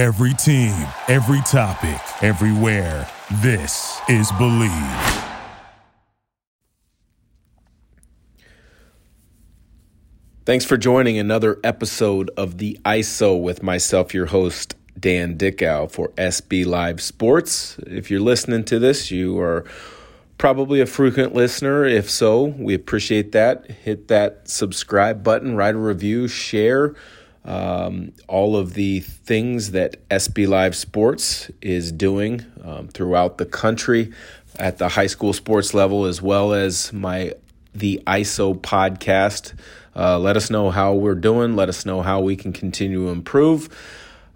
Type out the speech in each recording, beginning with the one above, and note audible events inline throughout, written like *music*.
Every team, every topic, everywhere. This is Bleav. Thanks for joining another episode of the ISO with myself, your host, Dan Dickau, for SB Live Sports. If you're listening to this, you are probably a frequent listener. If so, we appreciate that. Hit that subscribe button, write a review, share um, all of the things that SB Live Sports is doing um, throughout the country at the high school sports level, as well as my the ISO podcast. Uh, let us know how we're doing. Let us know how we can continue to improve.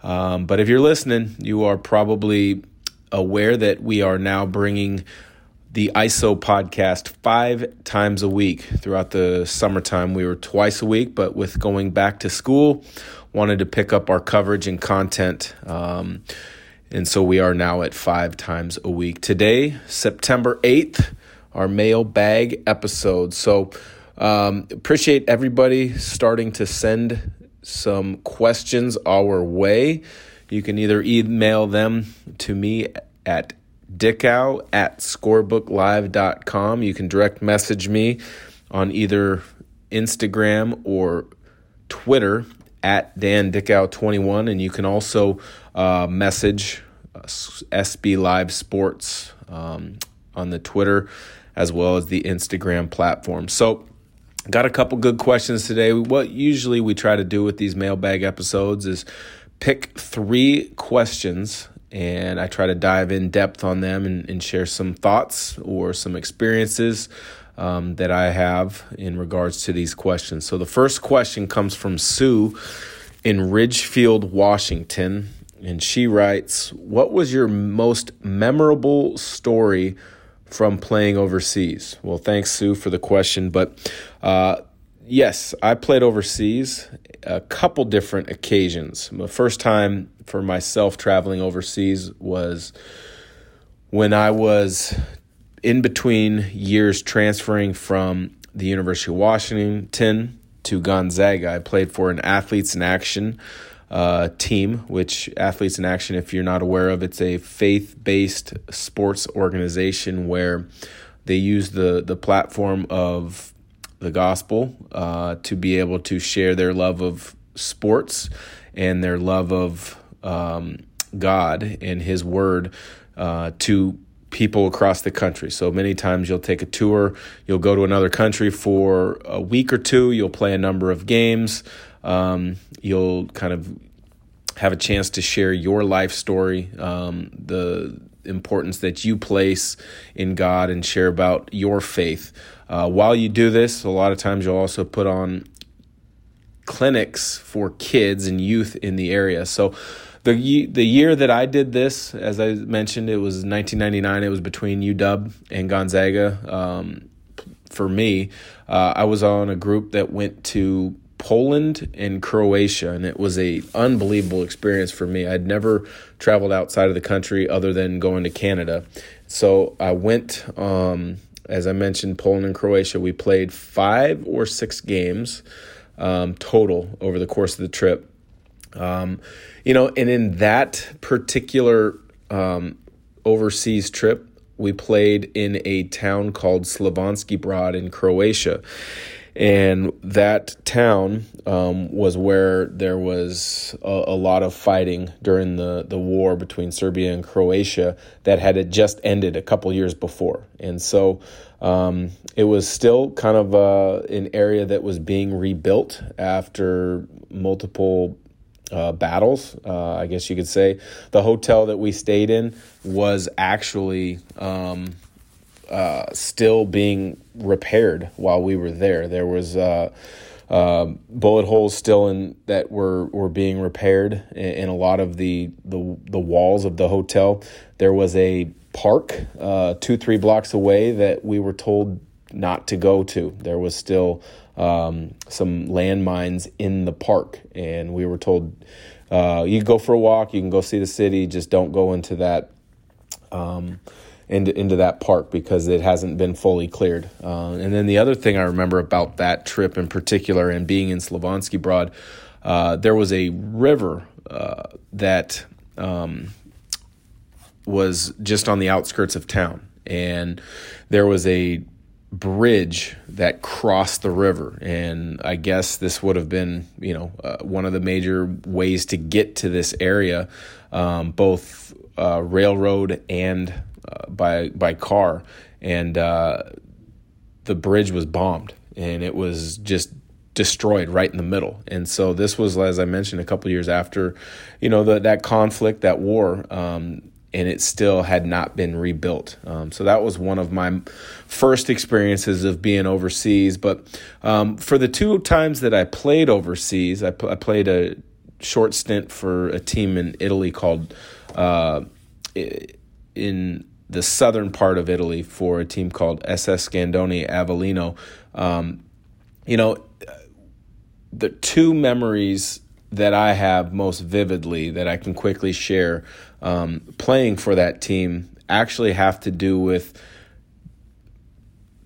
Um, but if you're listening, you are probably aware that we are now bringing the ISO podcast five times a week throughout the summertime. We were twice a week, but with going back to school, wanted to pick up our coverage and content. Um, and so we are now at five times a week. Today, September 8th, our mailbag episode. So um, appreciate everybody starting to send some questions our way. You can either email them to me at Dickau at scorebooklive.com. You can direct message me on either Instagram or Twitter at Dan Dickau21. And you can also uh, message SB Live Sports um, on the Twitter as well as the Instagram platform. So, got a couple good questions today. What usually we try to do with these mailbag episodes is pick three questions and I try to dive in depth on them and, and share some thoughts or some experiences um, that I have in regards to these questions. So the first question comes from Sue in Ridgefield, Washington, and she writes, "What was your most memorable story from playing overseas?" Well, thanks Sue for the question, but. Uh, yes, I played overseas a couple different occasions. The first time for myself traveling overseas was when I was in between years transferring from the University of Washington to Gonzaga. I played for an Athletes in Action uh, team, which Athletes in Action, if you're not aware of, it's a faith based sports organization where they use the, the platform of the gospel uh, to be able to share their love of sports and their love of um, God and His Word uh, to people across the country. So many times you'll take a tour, you'll go to another country for a week or two, you'll play a number of games, um, you'll kind of have a chance to share your life story, um, the importance that you place in God, and share about your faith. Uh, while you do this, a lot of times you'll also put on clinics for kids and youth in the area. So the the year that I did this, as I mentioned, it was 1999. It was between UW and Gonzaga. Um, for me, uh, I was on a group that went to Poland and Croatia, and it was a unbelievable experience for me. I'd never traveled outside of the country other than going to Canada, so I went. Um, as I mentioned, Poland and Croatia. We played five or six games um, total over the course of the trip. Um, you know, and in that particular um, overseas trip, we played in a town called Slavonski Brod in Croatia. And that town um, was where there was a, a, lot of fighting during the, the war between Serbia and Croatia that had just ended a couple years before. And so um, it was still kind of uh, an area that was being rebuilt after multiple uh, battles, uh, I guess you could say. The hotel that we stayed in was actually um, uh, still being repaired while we were there. There was uh, uh, bullet holes still in that were were being repaired in, in, a lot of the, the the walls of the hotel. There was a park uh, two three blocks away that we were told not to go to. There was still um, some landmines in the park, and we were told uh, you go for a walk, you can go see the city, just don't go into that. Um, into, into that park because it hasn't been fully cleared. Uh, and then the other thing I remember about that trip in particular and being in Slavonski Brod, uh, there was a river uh, that um, was just on the outskirts of town, and there was a bridge that crossed the river and i guess this would have been you know uh, one of the major ways to get to this area um, both uh, railroad and uh, by by car and uh, the bridge was bombed and it was just destroyed right in the middle. And so this was, as I mentioned, a couple years after, you know, the, that conflict, that war, um, and it still had not been rebuilt. Um, so that was one of my first experiences of being overseas. But um, for the two times that I played overseas, I, I, played a short stint for a team in Italy called uh, in the southern part of Italy for a team called SS Scandone Avellino. Um, you know, the two memories that I have most vividly that I can quickly share um, playing for that team actually have to do with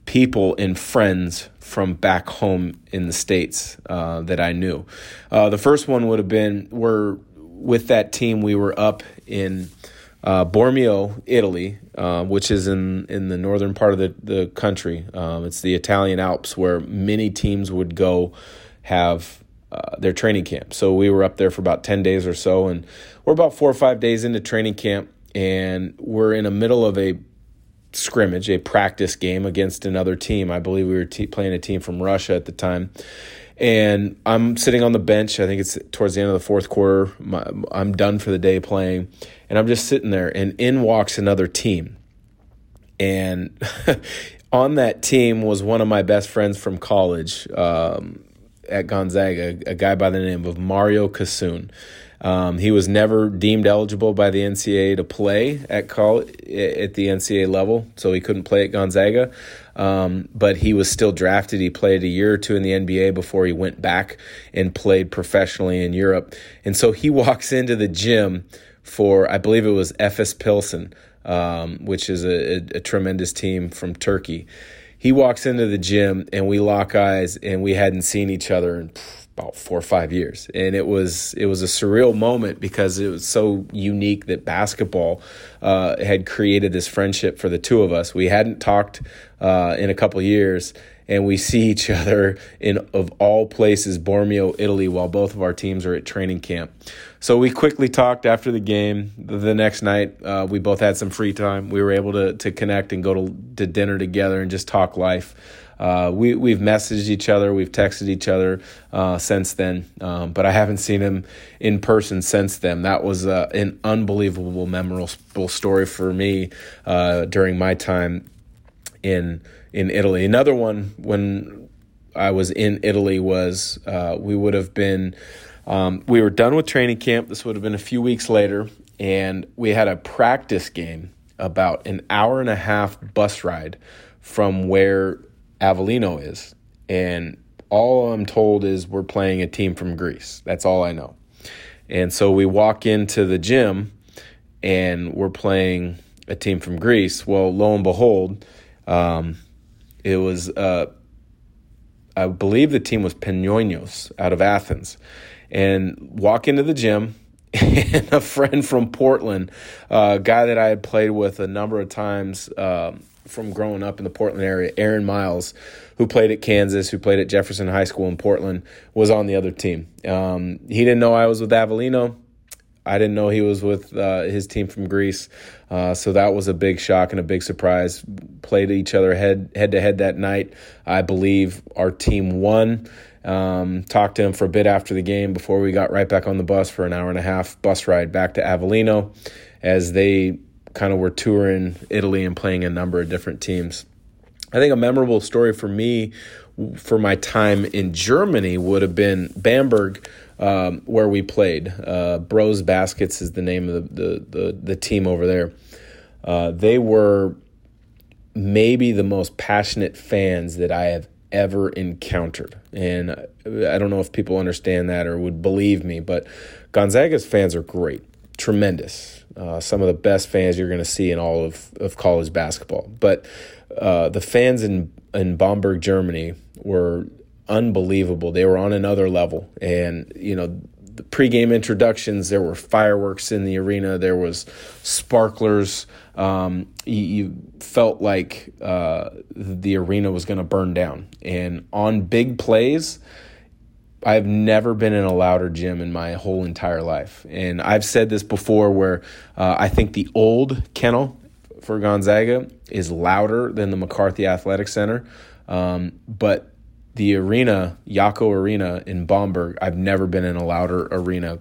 people and friends from back home in the states uh, that I knew. Uh, the first one would have been we're with that team. We were up in uh, Bormio, Italy, uh, which is in, in the northern part of the, the country. Um, it's the Italian Alps where many teams would go have uh, their training camp. So we were up there for about 10 days or so, and we're about four or five days into training camp, and we're in the middle of a scrimmage, a practice game against another team. I believe we were t- playing a team from Russia at the time. And I'm sitting on the bench. I think it's towards the end of the fourth quarter. My, I'm done for the day playing. And I'm just sitting there, and in walks another team. And *laughs* on that team was one of my best friends from college um, at Gonzaga, a guy by the name of Mario Kasun. Um, he was never deemed eligible by the NCAA to play at college, at the NCAA level, so he couldn't play at Gonzaga. Um, but he was still drafted. He played a year or two in the NBA before he went back and played professionally in Europe. And so he *laughs* walks into the gym for, I believe it was Efes Pilsen, um, which is a, a, a tremendous team from Turkey. He walks into the gym and we lock eyes, and we hadn't seen each other in about four or five years, and it was it was a surreal moment because it was so unique that basketball uh, had created this friendship for the two of us. We hadn't talked uh, in a couple years, and we see each *laughs* other in of all places, Bormio, Italy, while both of our teams are at training camp. So we quickly talked after the game. The next night, uh, we both had some free time. We were able to to connect and go to, to dinner together and just talk life. Uh, we we've messaged each other, we've texted each other uh, since then, um, but I haven't seen him in person since then. That was uh, an unbelievable, memorable story for me uh, during my time in in Italy. Another one when I was in Italy was uh, we would have been um, we were done with training camp. This would have been a few weeks later, and we had a practice game about an hour and a half bus ride from where Avellino is. And all I'm told is we're playing a team from Greece. That's all I know. And so we walk into the gym and we're playing a team from Greece. Well, lo and behold, um, it was, uh, I believe the team was Panionios out of Athens. And walk into the gym, *laughs* and a friend from Portland, uh, a guy that I had played with a number of times um, from growing up in the Portland area, Aaron Miles, who played at Kansas, who played at Jefferson High School in Portland, was on the other team. Um, he didn't know I was with Avellino. I didn't know he was with uh, his team from Greece, uh, so that was a big shock and a big surprise. Played each other head head to head that night. I believe our team won. Um, talked to him for a bit after the game before we got right back on the bus for an hour and a half bus ride back to Avellino, as they kind of were touring Italy and playing a number of different teams. I think a memorable story for me for my time in Germany would have been Bamberg, um, where we played. Uh, Brose Baskets is the name of the, the, the, the team over there. Uh, they were maybe the most passionate fans that I have ever encountered. And I don't know if people understand that or would believe me, but Gonzaga's fans are great, tremendous uh, some of the best fans you're going to see in all of, of college basketball. But uh, the fans in, in Bamberg, Germany were unbelievable. They were on another level. And, you know, the pregame introductions, there were fireworks in the arena, there was sparklers. Um, you, you, felt like uh, the arena was going to burn down. And on big plays, I've never been in a louder gym in my whole entire life. And I've said this before where uh, I think the old kennel for Gonzaga is louder than the McCarthy Athletic Center. Um, but the arena, Jako Arena in Bamberg, I've never been in a louder arena.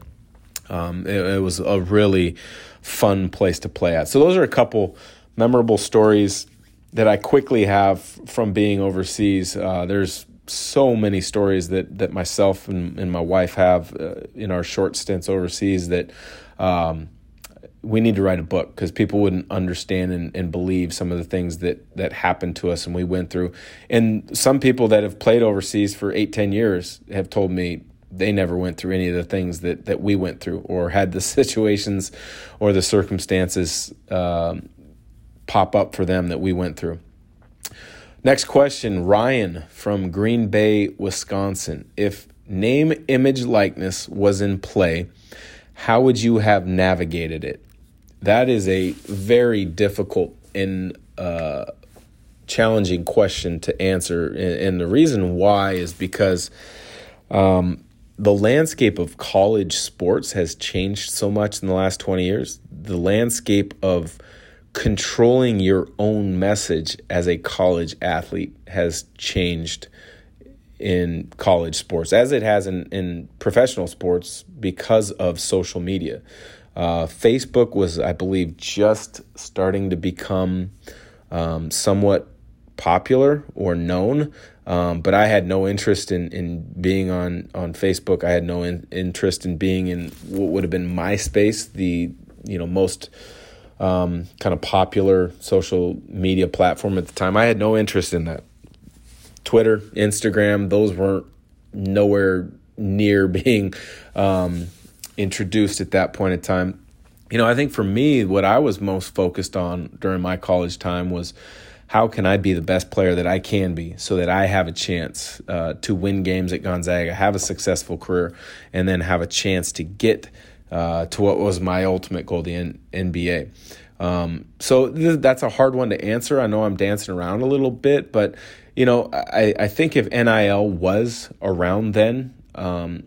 Um, it, it, was a really fun place to play at. So those are a couple memorable stories that I quickly have from being overseas. Uh, there's so many stories that that myself and, and my wife have uh, in our short stints overseas that um, we need to write a book because people wouldn't understand and, and believe some of the things that that happened to us and we went through. And some people that have played overseas for eight, ten years have told me they never went through any of the things that that we went through or had the *laughs* situations or the circumstances um, pop up for them that we went through. Next question, Ryan from Green Bay, Wisconsin. If name, image, likeness was in play, how would you have navigated it? That is a very difficult and uh, challenging question to answer. And, the reason why is because um, the landscape of college sports has changed so much in the last 20 years. The landscape of controlling your own message as a college athlete has changed in college sports as it has in, in professional sports because of social media. Uh, Facebook was, I believe, just starting to become um, somewhat popular or known. Um, but I had no interest in, in being on, on Facebook. I had no in, interest in being in what would have been MySpace, the you know most um, kind of popular social media platform at the time. I had no interest in that. Twitter, Instagram, those weren't nowhere near *laughs* being um, introduced at that point in time. You know, I think for me, what I was most focused on during my college time was how can I be the best player that I can be so that I have a chance uh, to win games at Gonzaga, have a successful career, and then have a chance to get uh, to what was my ultimate goal, the N- NBA. Um, so th- that's a hard one to answer. I know I'm dancing around a little bit, but you know, I, I think if NIL was around then, um,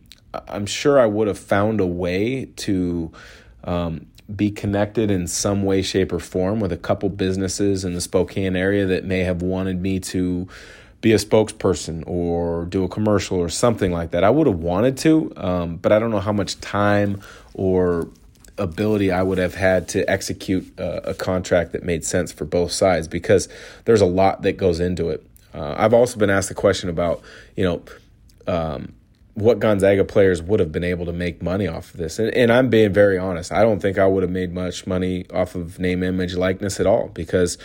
I'm sure I would have found a way to um, be connected in some way, shape, or form with a couple businesses in the Spokane area that may have wanted me to be a spokesperson or do a commercial or something like that. I would have wanted to, um, but I don't know how much time or ability I would have had to execute a, a, contract that made sense for both sides because there's a lot that goes into it. Uh, I've also been asked a question about, you know, um, what Gonzaga players would have been able to make money off of this. And, and, I'm being very honest. I don't think I would have made much money off of name, image, likeness at all because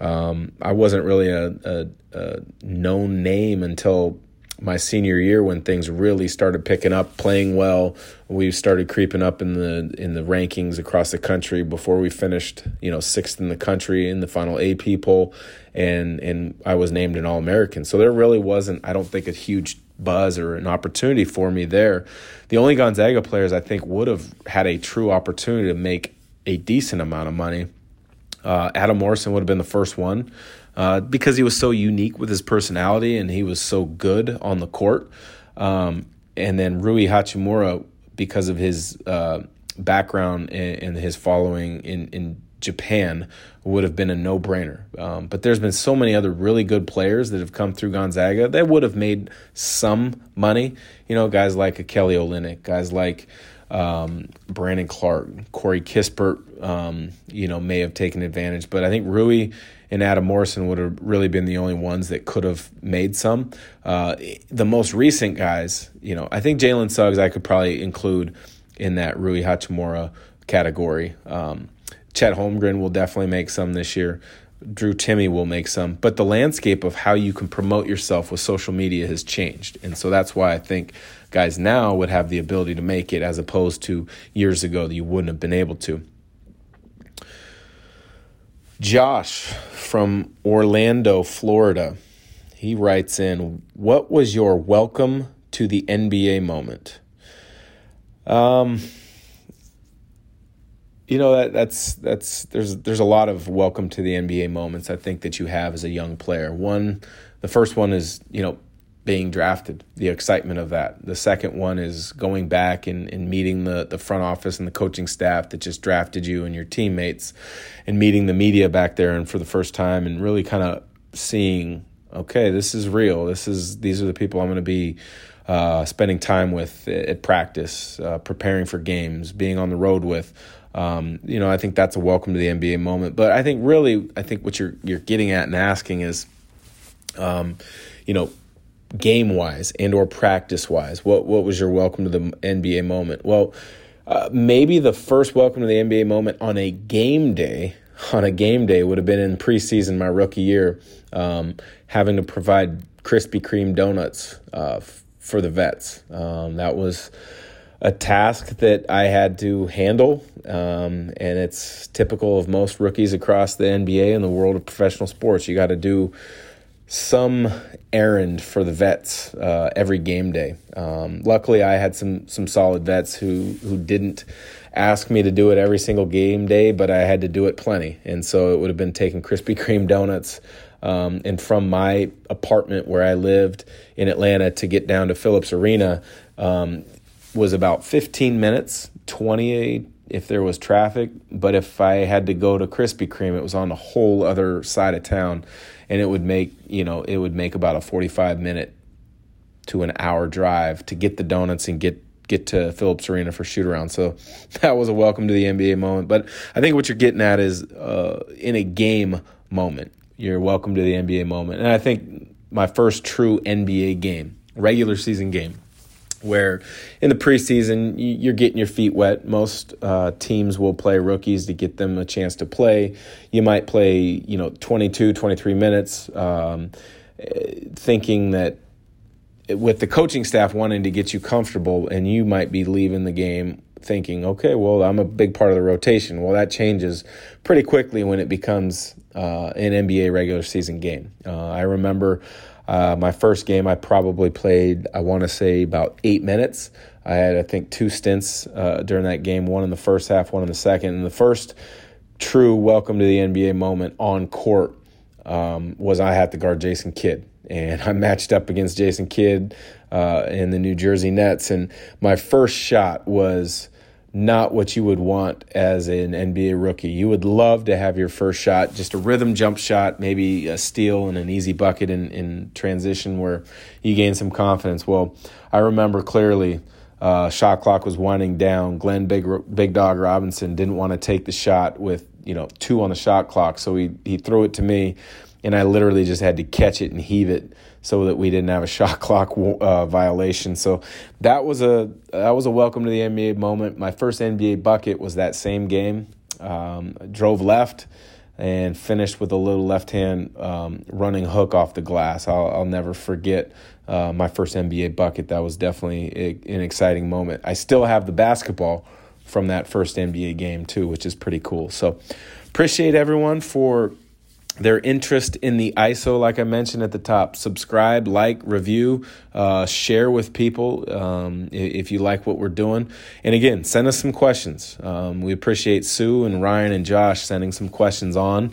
um, I wasn't really a, a, a, known name until my senior year when things really started picking up, playing well. We started creeping up in the in the rankings across the country before we finished, you know, sixth in the country in the final AP poll, and and I was named an All American. So there really wasn't, I don't think, a huge buzz or an opportunity for me there. The only Gonzaga players I think would have had a true opportunity to make a decent amount of money. Uh, Adam Morrison would have been the first one uh, because he was so unique with his personality and he was so good on the court. Um, and then Rui Hachimura, because of his uh, background and, and, his following in, in Japan, would have been a no brainer. Um, but there's been so many other really good players that have come through Gonzaga that would have made some money. You know, guys like Kelly Olynyk, guys like um, Brandon Clarke, Corey Kispert, um, you know, may have taken advantage. But I think Rui and Adam Morrison would have really been the only ones that could have made some. Uh, the most recent guys, you know, I think Jalen Suggs I could probably include in that Rui Hachimura category. Um, Chet Holmgren will definitely make some this year. Drew Timme will make some, but the landscape of how you can promote yourself with social media has changed. And so that's why I think guys now would have the ability to make it as opposed to years ago that you wouldn't have been able to. Josh from Orlando, Florida. He writes in, What was your welcome to the NBA moment? Um, you know that that's that's there's there's a lot of welcome to the NBA moments I think that you have as a young player. One, the first one is you know being drafted, the excitement of that. The second one is going back and, and meeting the, the front office and the coaching staff that just drafted you and your teammates and meeting the media back there and for the first time and really kind of seeing, okay, this is real. This is these are the people I'm going to be uh, spending time with at practice, uh, preparing for games, being on the road with. Um, you know, I think that's a welcome to the NBA moment. But I think really, I think what you're you're getting at and asking is, um, you know, game wise and or practice wise? What what was your welcome to the NBA moment? Well, uh, maybe the first welcome to the NBA moment on a game day *laughs* on a game day would have been in preseason my rookie year, um, having to provide Krispy Kreme donuts uh, f- for the vets. Um, that was a task that I had to handle, um, and it's typical of most rookies across the NBA and the world of professional sports. You got to do some errand for the vets uh, every game day. Um, luckily, I had some some solid vets who who didn't ask me to do it every single game day, but I had to do it plenty, and so it would have been taking Krispy Kreme donuts. Um, and from my apartment where I lived in Atlanta to get down to Phillips Arena um, was about 15 minutes, 20 if there was traffic. But if I had to go to Krispy Kreme, it was on the whole other side of town and it would make you know it would make about a 45 minute to an hour drive to get the donuts and get get to Phillips Arena for shoot around. So *laughs* that was a welcome to the NBA moment. But I think what you're getting at is uh, in a game moment, you're welcome to the NBA moment. And I think my first true NBA game, regular season game, where in the preseason you're getting your feet wet. Most uh, teams will play rookies to get them a chance to play. You might play, you know, 22, 23 minutes, um, thinking that with the coaching staff wanting to get you comfortable, and you might be leaving the game thinking, okay, well, I'm a big part of the rotation. Well, that changes pretty quickly when it becomes uh, an NBA regular season game. Uh, I remember uh, my first game, I probably played, I want to say, about eight minutes. I had, I think, two stints uh, during that game one in the first half, one in the second. And the first true welcome to the NBA moment on court um, was I had to guard Jason Kidd. And *laughs* I matched up against Jason Kidd uh, in the New Jersey Nets. And my first shot was not what you would want as an NBA rookie. You would love to have your first shot, just a rhythm jump shot, maybe a steal and an easy bucket in, in transition where you gain some confidence. Well, I remember clearly uh, shot clock was winding down. Glenn Big, Big Dog Robinson didn't want to take the shot with, you know, two on the shot clock. So he, he threw it to me and I literally just had to catch it and heave it so that we didn't have a *laughs* shot clock uh, violation. So that was a that was a welcome to the NBA moment. My first NBA bucket was that same game. Um, drove left and finished with a little left hand um, running hook off the glass. I'll, I'll never forget uh, my first NBA bucket. That was definitely a, an exciting moment. I still have the basketball from that first NBA game too, which is pretty cool. So appreciate everyone for their interest in the ISO, like I mentioned at the top. Subscribe, like, review, uh, share with people um, if you like what we're doing. And again, send us some questions. Um, we appreciate Sue and Ryan and Josh sending some questions on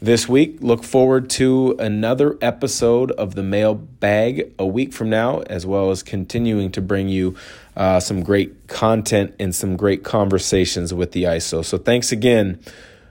this week. Look forward to another episode of the mailbag a week from now, as well as continuing to bring you uh, some great content and some great conversations with the ISO. So thanks again